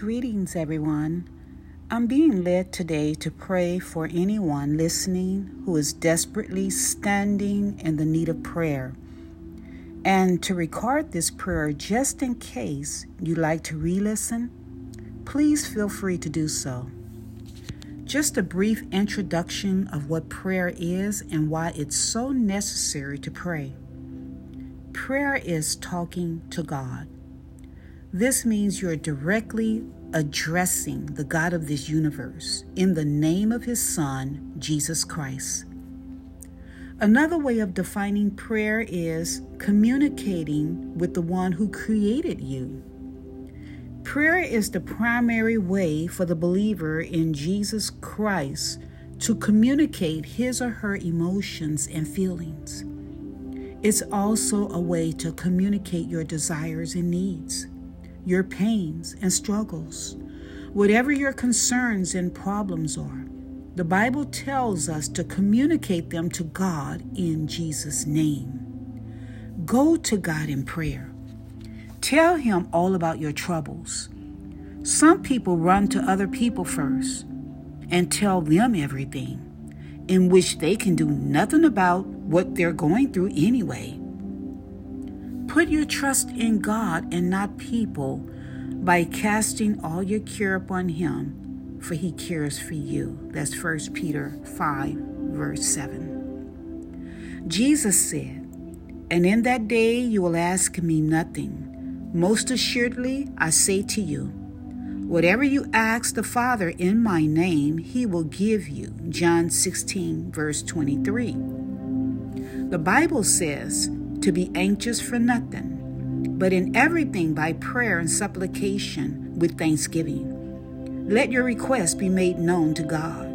Greetings, everyone. I'm being led today to pray for anyone listening who is desperately standing in the need of prayer, and to record this prayer just in case you'd like to re listen. Please feel free to do so. Just a brief introduction of what prayer is and why it's so necessary to pray. Prayer is talking to God. This means you're directly addressing the God of this universe in the name of His Son, Jesus Christ. Another way of defining prayer is communicating with the one who created you. Prayer is the primary way for the believer in Jesus Christ to communicate his or her emotions and feelings. It's also a way to communicate your desires and needs your pains and struggles, whatever your concerns and problems are. The Bible tells us to communicate them to God in Jesus' name. Go to God in prayer. Tell Him all about your troubles. Some people run to other people first and tell them everything, in which they can do nothing about what they're going through anyway. Put your trust in God and not people by casting all your care upon Him, for He cares for you. That's 1 Peter 5, verse 7. Jesus said, And in that day you will ask me nothing. Most assuredly, I say to you, Whatever you ask the Father in my name, he will give you. John 16, verse 23. The Bible says, to be anxious for nothing, but in everything by prayer and supplication with thanksgiving. Let your requests be made known to God.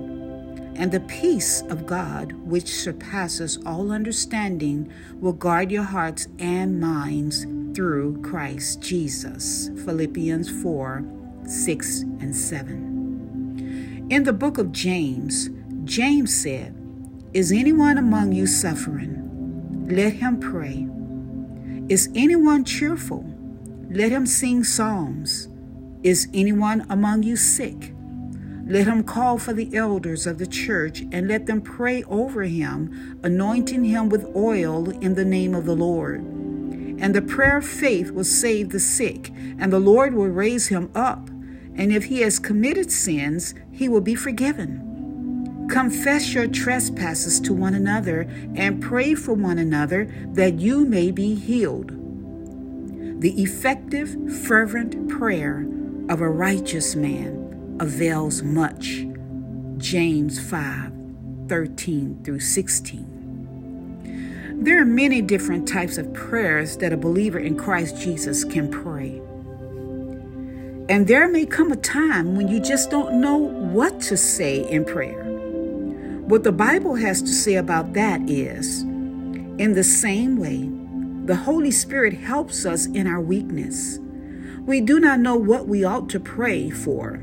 And the peace of God, which surpasses all understanding, will guard your hearts and minds through Christ Jesus. Philippians 4 6 and 7. In the book of James, James said, Is anyone among you suffering? Let him pray. Is anyone cheerful? Let him sing psalms. Is anyone among you sick? Let him call for the elders of the church and let them pray over him, anointing him with oil in the name of the Lord. And the prayer of faith will save the sick, and the Lord will raise him up. And if he has committed sins, he will be forgiven. Confess your trespasses to one another and pray for one another that you may be healed. The effective, fervent prayer of a righteous man avails much. James 5 13 through 16. There are many different types of prayers that a believer in Christ Jesus can pray. And there may come a time when you just don't know what to say in prayer. What the Bible has to say about that is in the same way, the Holy Spirit helps us in our weakness. We do not know what we ought to pray for,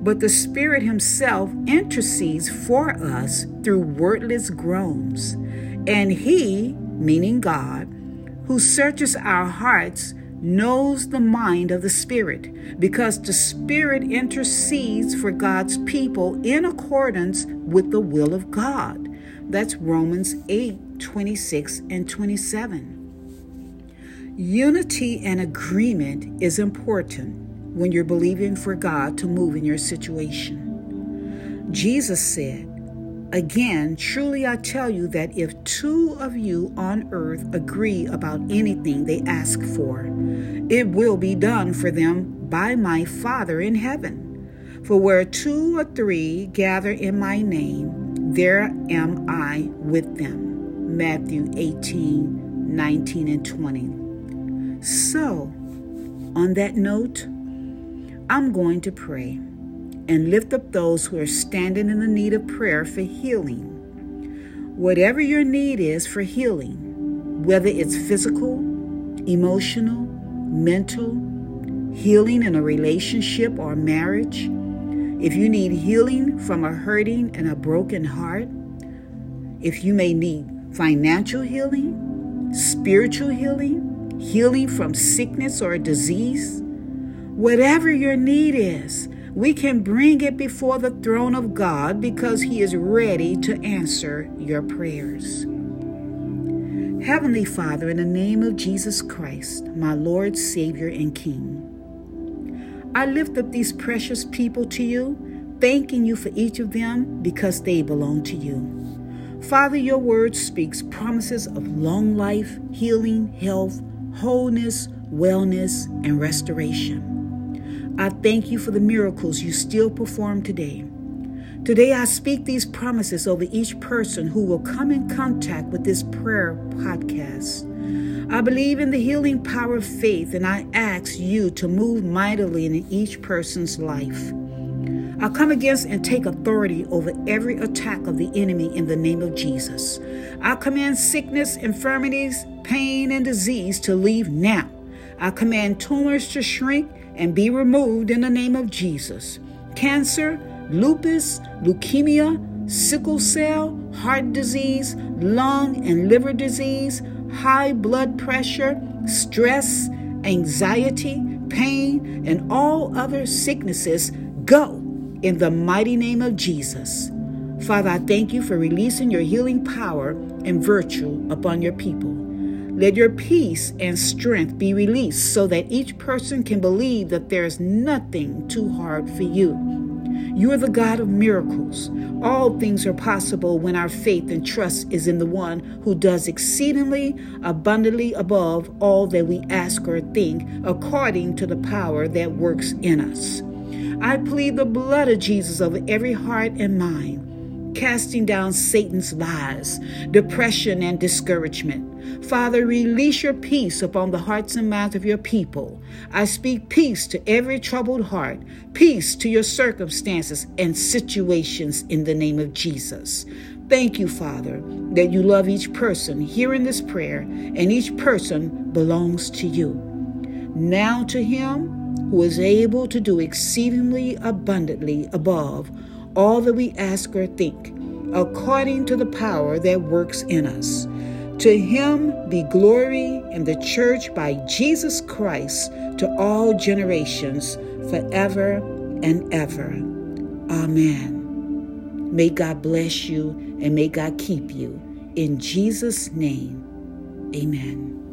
but the Spirit Himself intercedes for us through wordless groans. And He, meaning God, who searches our hearts, knows the mind of the Spirit because the Spirit intercedes for God's people in accordance with the will of God. That's Romans 8 26 and 27. Unity and agreement is important when you're believing for God to move in your situation. Jesus said, Again, truly I tell you that if two of you on earth agree about anything they ask for, it will be done for them by my Father in heaven. For where two or three gather in my name, there am I with them. Matthew 18, 19, and 20. So, on that note, I'm going to pray and lift up those who are standing in the need of prayer for healing. Whatever your need is for healing, whether it's physical, emotional, mental, healing in a relationship or marriage, if you need healing from a hurting and a broken heart, if you may need financial healing, spiritual healing, healing from sickness or disease, Whatever your need is, we can bring it before the throne of God because He is ready to answer your prayers. Heavenly Father, in the name of Jesus Christ, my Lord, Savior, and King, I lift up these precious people to you, thanking you for each of them because they belong to you. Father, your word speaks promises of long life, healing, health, wholeness, wellness, and restoration. I thank you for the miracles you still perform today. Today, I speak these promises over each person who will come in contact with this prayer podcast. I believe in the healing power of faith, and I ask you to move mightily in each person's life. I come against and take authority over every attack of the enemy in the name of Jesus. I command sickness, infirmities, pain, and disease to leave now. I command tumors to shrink and be removed in the name of Jesus. Cancer, lupus, leukemia, sickle cell, heart disease, lung and liver disease, high blood pressure, stress, anxiety, pain, and all other sicknesses go in the mighty name of Jesus. Father, I thank you for releasing your healing power and virtue upon your people. Let your peace and strength be released so that each person can believe that there is nothing too hard for you. You are the God of miracles. All things are possible when our faith and trust is in the one who does exceedingly abundantly above all that we ask or think, according to the power that works in us. I plead the blood of Jesus over every heart and mind casting down Satan's lies, depression, and discouragement. Father, release your peace upon the hearts and minds of your people. I speak peace to every troubled heart, peace to your circumstances and situations in the name of Jesus. Thank you, Father, that you love each person hearing this prayer, and each person belongs to you. Now to him who is able to do exceedingly abundantly above all that we ask or think, according to the power that works in us. To him be glory in the church by Jesus Christ to all generations, forever and ever. Amen. May God bless you and may God keep you. In Jesus' name, amen.